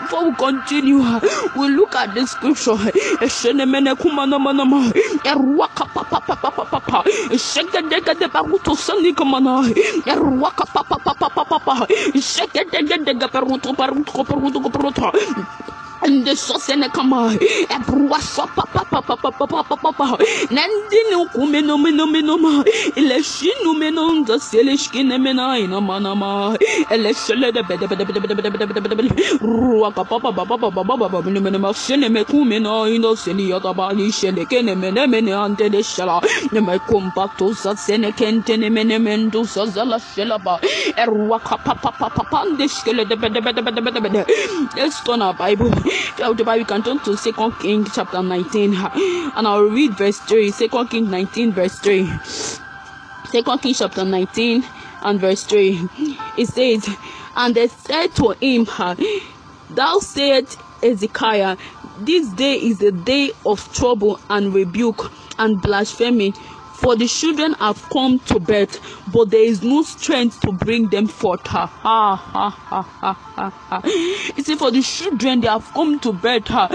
Before we continue, we look at the scripture. Baruto. nde sɔ sɛnɛ kama ɛbruwa sɔ papapapapapapapa nandini kumenomenomenoma ilɛsinumenon dɔ seleshikinemena inamanama ɛlɛsɛlɛ dɛbɛdɛbɛdɛbɛdɛbɛdɛbɛdɛbɛdɛbɛdɛbɛdɛ ruwa kapapapapapapapapapapapapapapapapapapa sɛnɛmɛ kumena inɔ seniyataba ni sɛnɛkɛnɛmɛnɛmɛnɛ antɛnɛ sɛla nɛmɛ kompa to sɔ sɛnɛ kɛntɛnɛmɛnɛmɛ do sɔ zala sɛlaba ɛruwa kapapapapapa nde sikɛlɛ dɛbɛdɛbɛdɛbɛdɛbɛdɛ ɛsɔna bible the Bible, you can turn to Second King chapter 19, and I'll read verse 3. Second King 19, verse 3. Second King chapter 19 and verse 3. It says, And they said to him, Thou said Ezekiah, this day is the day of trouble and rebuke and blasphemy. For the children have come to birth, but there is no strength to bring them forth. Ha ha ha ha ha ha. You see, for the children they have come to birth. Ha.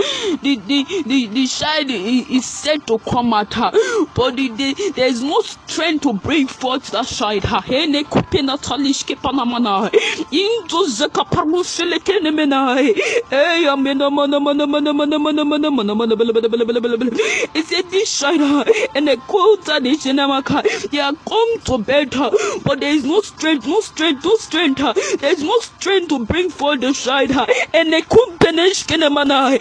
The, the, the, the child is said to come out, ha. but the, the, there is no strength to bring forth that child. Ha. Hene kupena talishke panamana. Into zeka parusele kenemena. Hey, amena mana mana mana mana mana mana mana mana bala bala bala bala bala bala. It said this child ha, and a quota the shenamaka. They are come to better, but there is no strength, no strength, no strength. There is no strength to bring forth the child. And a kumpenesh kenemana.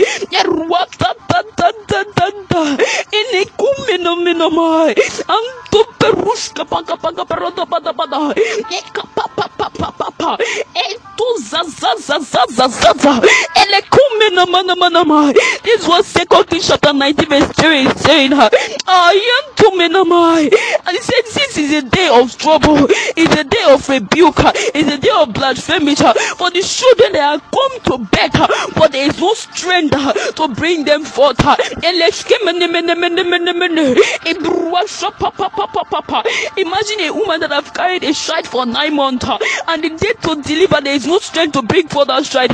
Yarwata ta ta ta ta ta. In a kumeno menomai. Anto perushka paka paka parota pada pada. Eka pa pa pa pa pa pa. Eto za za za za za za za. Ele kumena mana mana ma. This was Second Kings chapter 19 verse 3 is saying, I am to menamai. And he said, this is a day of trouble. It's a day of rebuke. It's a day of blasphemy. For the children they are come to bed, but there is no strength to bring them forth. Imagine a woman that have carried a child for nine months and the day to deliver there is no strength to bring forth that child.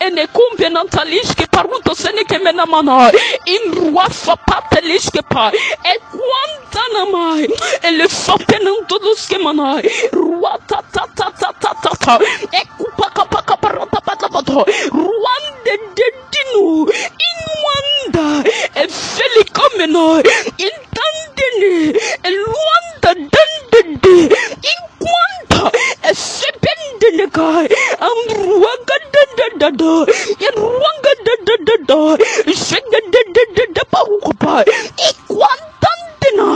And a companion talishke paruto seneke menamana rapapatlapato ruanda dedinu inwanda. Efelikomeno intandene. Rwanda, dandede inkwanta Rwanda, kai amruanga dadadada eruanga dadadada shenga dadadada paukopa ikwantandena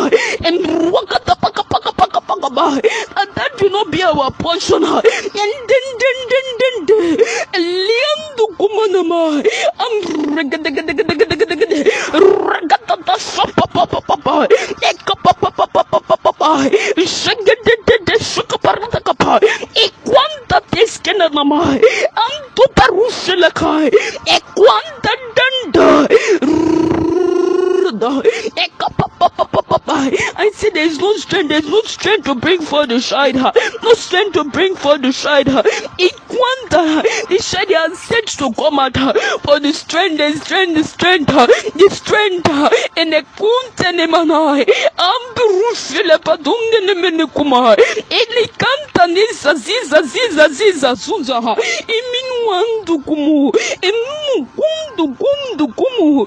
Rwanda, tapakapa e kupaka paka parata pata pato ruande de dinu in wanda e felikomeno in tandene e luanda dandende God. I see there's no strength, there's no strength to bring forth the child. No strength to bring forth the child. It quanta the child has said to come at her. For the strength, the strength, the strength, the strength, and the quanta ne manai. Ambrusile padunga ne menekuma. Ele canta nisa ziza ziza ziza sunza. Iminwandu kumu. Emu kundu kundu kumu.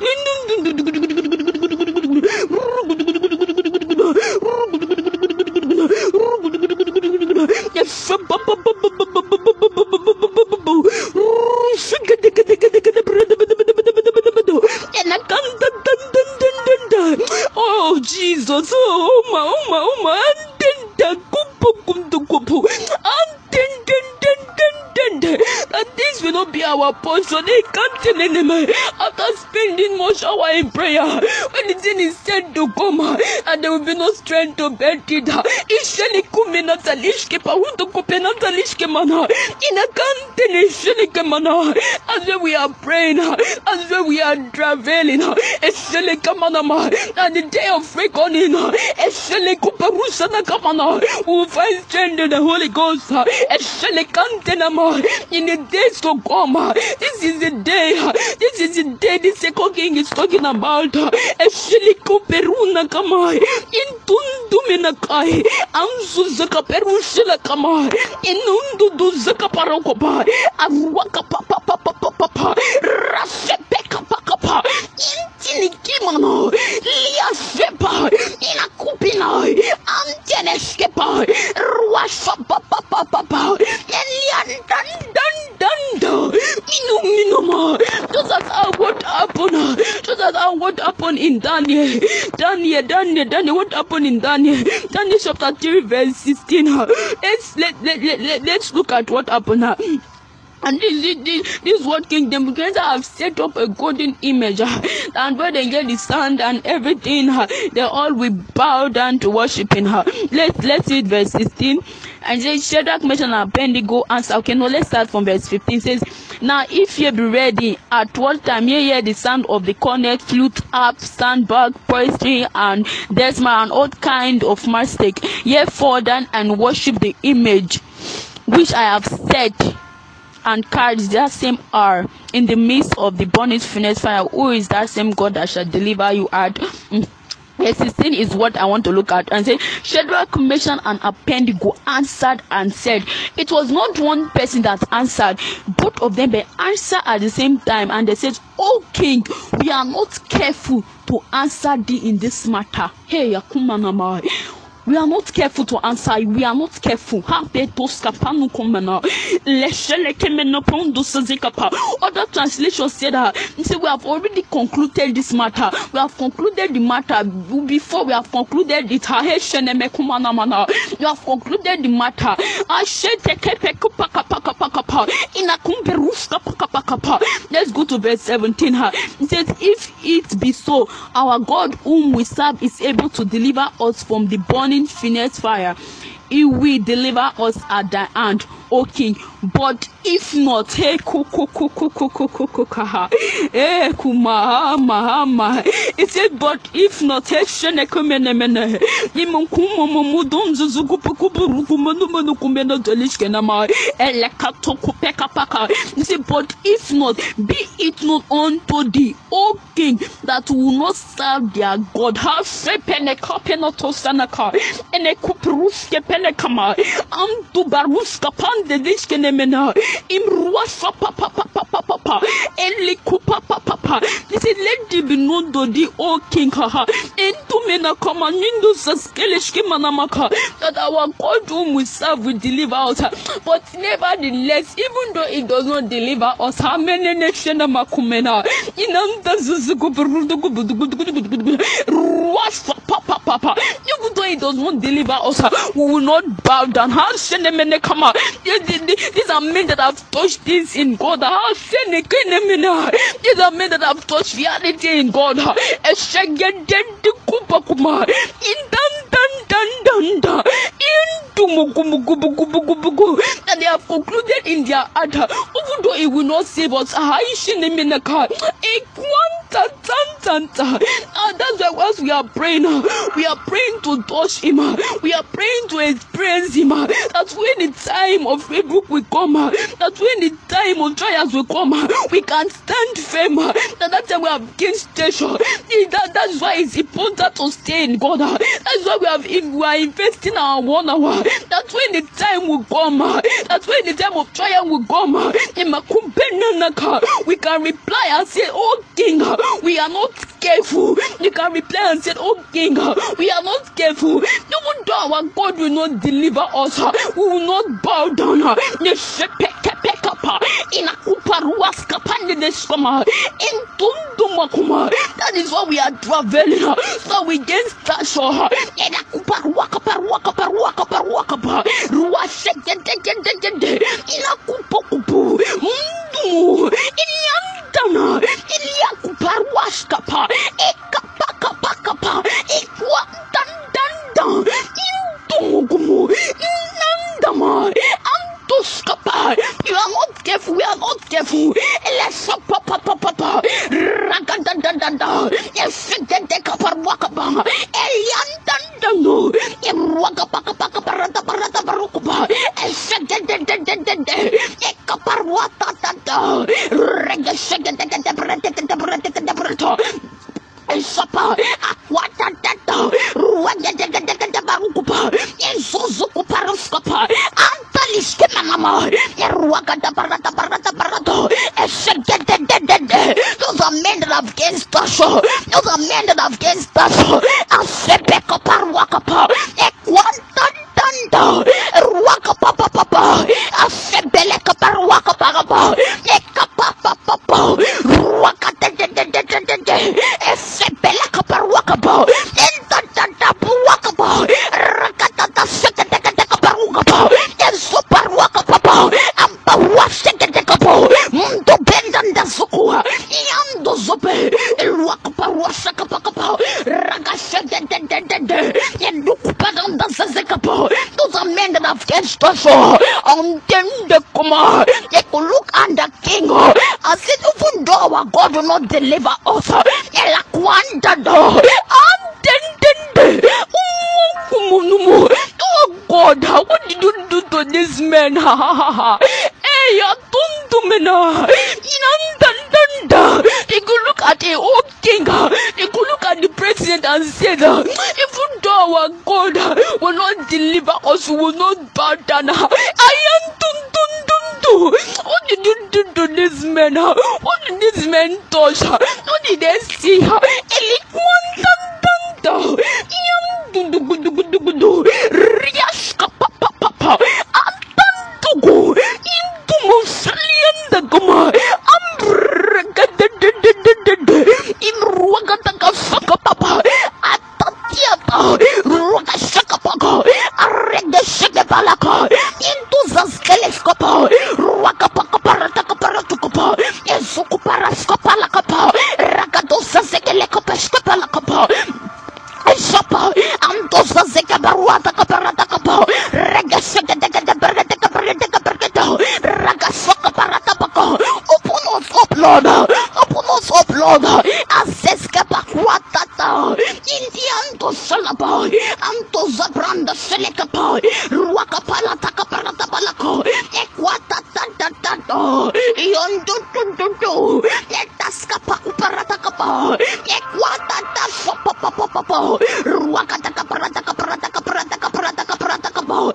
our portion. They can't tell them after spending much hour in prayer. When the is said to come, and there will be no strength to bear it. Isheli kumena talishke pahundo kupena talishke mana. Ina kante ne isheli mana. As we are praying, as we are traveling, isheli kamana ma. And the day of reckoning, isheli kuparusa na kamana. We find strength in the Holy Ghost. Isheli kante na ma. In the days to come, this is the day. This is the day the second king is talking about. Isheli kuperuna kama. Intundumina kai. Anzu zaka perushila kama. Inundu du zaka parokopa. Arwaka papa papa papa papa. Rasepeka pakapa. Intini kimano. Lia sepa. Ina kupina. Anteneskepa. Ruasha papa papa papa. Elian dan dan dan dan. Minu minuma. Just as I what happened. Just as what happened in Daniel. Daniel, Daniel, Daniel. What happened in Daniel? Daniel chapter 3 verse 16. Let's let, let, let, let, let's look at what happened. And this, this, this what kingdom because I have set up a golden image, uh, and where they get the sand and everything, uh, they all will bow down to worshiping her. Let's let's read verse 16. And says Shadrach, Meshach, and Abednego answer. Okay, no, let's start from verse 15. It says, Now if ye be ready, at what time ye hear the sound of the cornet, flute, harp, sandbag, poetry, and desma, and all kind of mastic, ye fall down and worship the image which I have set and carries that same hour in the midst of the burning furnace fire. Who is that same God that shall deliver you out? Mm. Verse 16 is what I want to look at and say Shadrach, Meshach, and Abednego answered and said, It was not one person that answered, both of them they answered at the same time, and they said, Oh King, we are not careful to answer thee in this matter. Hey, Yakumanamai. We are not careful to answer. We are not careful. Other translations say that say we have already concluded this matter. We have concluded the matter before we have concluded it. We have concluded the matter. Let's go to verse 17. It says, If it be so, our God whom we serve is able to deliver us from the burning furnace fire. He will deliver us at thy hand, O King. But if not, kuku kaha, hey. It said, but if not, hey, shene kumene mene, imun kumu mumu donzu zugu puku buru kumenu menu kumeno delishke nama, ele eh, kato kupeka paka. He said, but if not, be it not unto thee, O King, that will not serve their God. Have pene kapena tosanaka, dishke nemena, imruasa papa papa papa papa, eli kupa papa papa. He said, let thee be known to thee, O King, haha, entu mena kama nindo saskeleshke manamaka, that our God whom we serve will deliver us. But nevertheless, even though it does not deliver us, how many nations are makumena, inanda Ruasa papa papa. Even though it does not deliver us, we will not bow down. How shenemene kama. These are men that have touched this in God. These are men that have touched reality in God. Eshegedende dan dan. Indumukumukumukubukubuku. And they have concluded in their heart, even though it will not save us. Haishenemeneka. Ekwanta tantanta. And that's why once we are praying, we are praying to touch him. We are praying to experience him. That when the time of rebuke will come, that when the time of trials will come, we can stand firm. That that time we have gained station. That, that's why it's important to stay in God. That's why we have we are investing our one hour. that's when the time will come, That's when the time of trial will come, we can reply and say, Oh King, we are not careful. You can reply and say, Oh King, we are not careful. Even though our God will not deliver us, we will not bow down. That is why we are traveling. So we gain Paso, Inakupa Ruaka Paruaka Paruaka Paruaka Pa, Ruasegedegedegede, Inakupo Kupu, Mundu, Inyantana, Iliakupa Ruaskapa, Ekapakapakapa, Equatandanda, Intungumu, Nandama, Antuskapa. You are not careful, we are not careful. Let's papa papa papa. Ragadadadada. Efegedeka parwakaba. Eliandandano. Irwagapakapaka parata parata parukuba. Efegedededede. Ekaparwatatata. Regesegedegede bretekede bretekede breto. Esapa, eruagada barata barata barato, esegedededede. Those are men that have against us. Those are men that have against us. Asebeko paruakapa, ekwanta tanda, ruakapa papa, asebeleka paruakapa papa, ekapa papa, ruakadedededede, esebeleka paruakapa, us. On them they come. They could look under king. As if even though our God will not deliver us. Elakwanda do. Andendende. Umukumu. Oh God, what did you do to this man? Ha ha ha. Hey, atuntumena. Inandandanda. They could look at the old king. They could look at the president and say that our God will not deliver us, will not bow down. I am dun dun dun dun. What did you do to this man? What did this man touch? What did they see? Elikwantandanda. Yam dun dun dun I am dun dun dun dun. Riaska Ezuku paraska palakapa. Ragadosa sekeleka palakapa. Sapa, Antosa Zeka Baruata Caparata Capo, Regasaka de Caparata Caparata Caparata, Ragasaka Parata Paco, open us up, Lord, Papa, Ruakata Caparata Caparata Caparata Caparata Caparata Capa,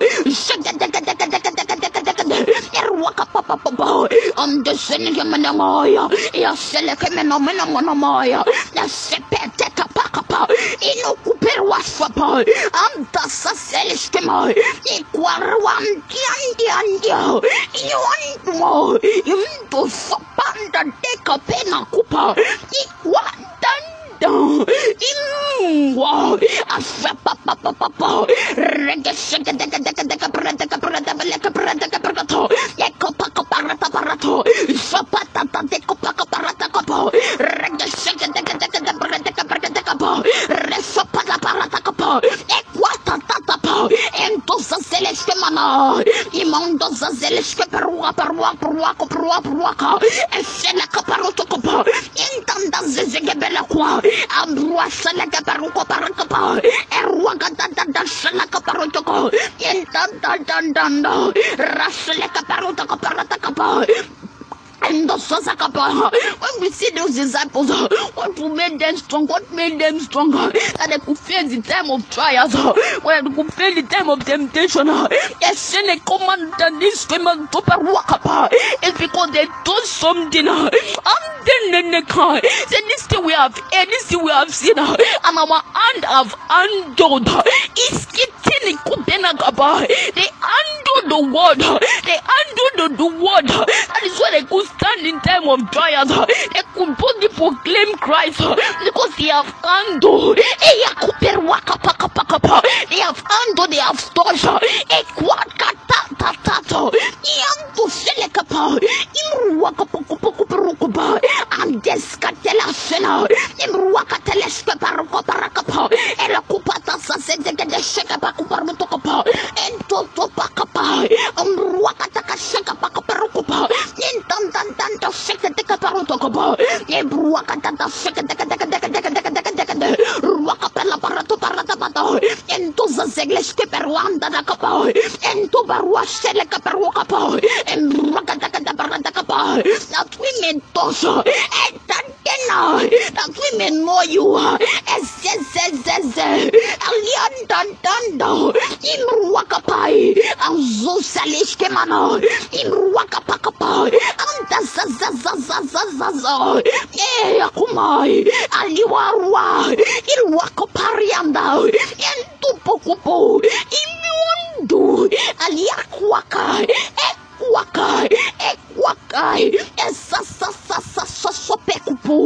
Ruaka Papa Papa, on the Senegamanamoya, Yaselekamenomanamoya, the Sepete Capacapa, Inocuperwasapa, Antasa Seleskema, Equaruan Tiandiandio, Inuantumo, Into Sopanda parato sapa ta ta deko pa ko parata ko rega shaka deka deka deka prata prata ko reso pa la parata ko ekwata ta ta pa entosa celeste mana imondo za celeste perua perua perua ko perua perua esela ka paroto ko intanda zezege bela kwa Amrua salaka paruko parakapa. Erua kata tata salaka parutoko. Intanda dandanda. Rasalaka paruto kaparata kapa. And the when we see those disciples, what made them strong? What made them stronger? That they could face the time of trials, when they could face the time of temptation. Yes, send a command that this women to Paruakapa. It's because they told something. And then they can say this thing we have heard, this we have seen, and our hand have handled. It's. They handled the word. They handled the, the word. That is why they could stand in time of trials. They could boldly proclaim Christ because they have eh, kuperu Eruakapakapakapa. They have handled, they have torture. Eh, Equakatatato. that we may torso eh? and that we may know you eh? as aliandandando imruakapai azosaliskemano imruakapakapai Antazazazazazazazo. Eh, akumai. Aliwarwa. Ilwakoparianda. Entupokupo. Imundo. Aliakwaka. Ekwakai. Ekwakai. Esasasasasasopekupo.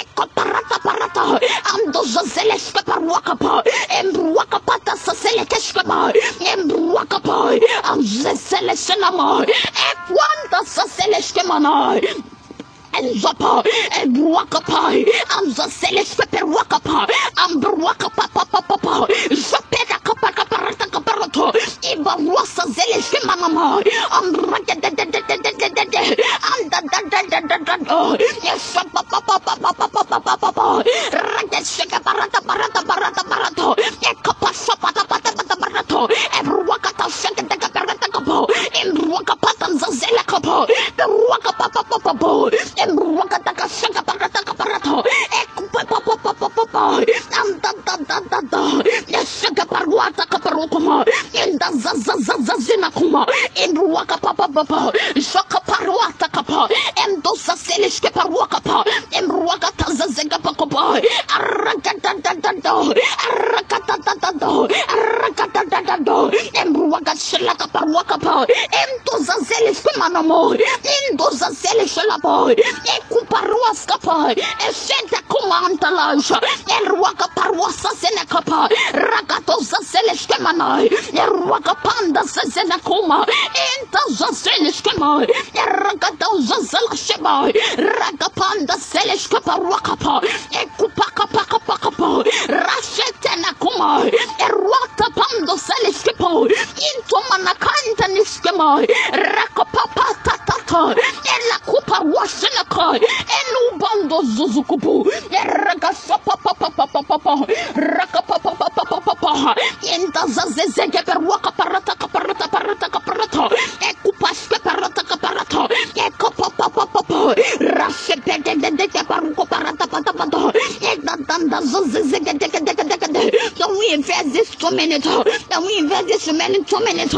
Ekoparata parata. Ando zozeleske parwakapa. Embruakapata saselekeskema. Embruakapa. Anzeseleselama. Ekwanda saseleskemana. Enzopa, Embruakapa. Anzeseleske perwakapa. Ambruakapa papa papa. Zopeta Caparata Caparato, Ibaruasa Zeleste Mamma, Ambraga de de de de de de de de, Anda da da da da da da, Yes, Papa Papa Papa Papa Papa Papa, Rageseka Parata Parata Parata Parato, Ekapa Sapata Pata Pata Parato, Ebruakata Seka de Caparata Capo, Embruakapata Zazela Capo, Peruakapa Papa Papa, Embruakataka Seka Parata Caparato, Ekupa Papa Papa Papa, Anda da da da da, Yeseka Paruata parukuma inda zazazazazina kuma indruwaka papa shaka paruata kapa endo saselishke paruaka pa emruaka tazazega pakapa arakatatatata arakatatatata arakatatatata shando shela shelaka parwaka pa entoza zele fumana mo entoza zele shelapa ekuparwas kapa eshenta kumanta lasha erwaka parwasa zene kapa rakatoza zele shkemana erwaka panda zene kuma entoza zele shkema erakatoza zele shema rakapanda zele shkeparwaka pa ekupaka paka paka pa rashetena kuma erwaka Pando Selishkepo, Into Manakanta Niskema, Rakapapa Tata, Ela Kupa Washenaka, Enu Bando Zuzukupu, Erakasapa Papa Papa Papa, Rakapapa Papa Papa, Inta Zazezeke Perwaka Parata Kaparata Parata Kaparata, Ekupaske Parata Kaparata, Ekopapa Papa, Papa, Rashepete de Paruko Parata Pata Pata, don't we invest this two minutes? Don't we invest this minute two minutes?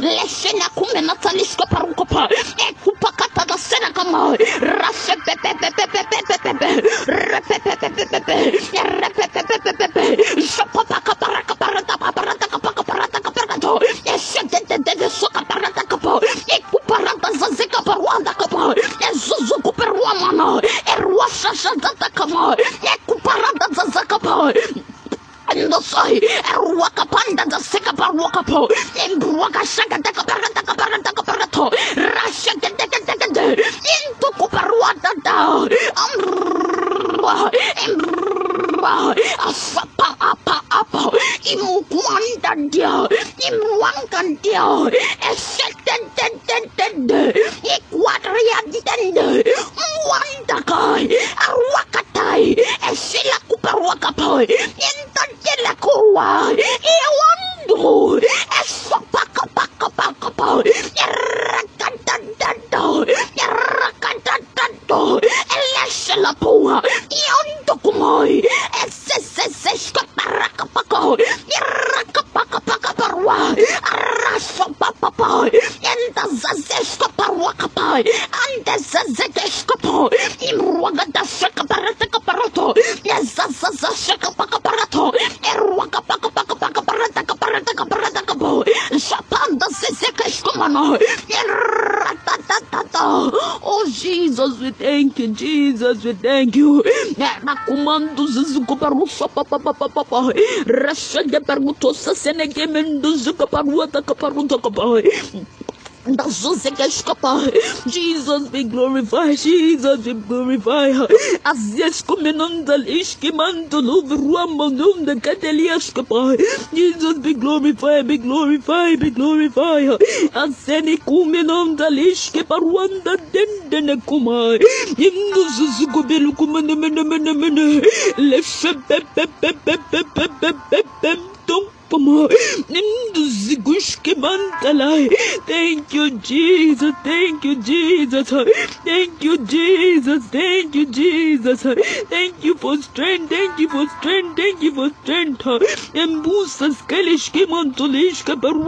Lesena kumenata lisko parukopa. Ekupa kata da sena kama. Rafe pepe pepe pepe pepe pepe. Repe pepe pepe pepe. Repe pepe pepe pepe. Sopa paka paraka parata parata kapaka parata kapaka. Zakama, Erwasha Shazakama, Ekuparada Zakama, and the soy, Erwakapanda the Sekaparwakapo, shaka Wakashakataka Oh Jesus, we thank you, Jesus, we thank you. Rakumando zuzuko parusa papa papa papa. Rasha de pergutosa senege menduzuka paruata kaparuta kapa. Jesus be glorified, Jesus be glorified. As yes comenanda lishki mandolo ruamanum the cateliaskapa. Jesus be glorified, be glorified, be glorified. As any kumenanda lishki paruanda dendene kuma. Indu suzuko belu kumene mene mene. Leshe pepe pepe pepe pepe pepe. Thank you, Jesus. Thank you, Jesus. Thank you, Jesus. Thank you, Jesus. Thank you for strength. Thank you for strength. Thank you for strength. Embusas kalishke montolishka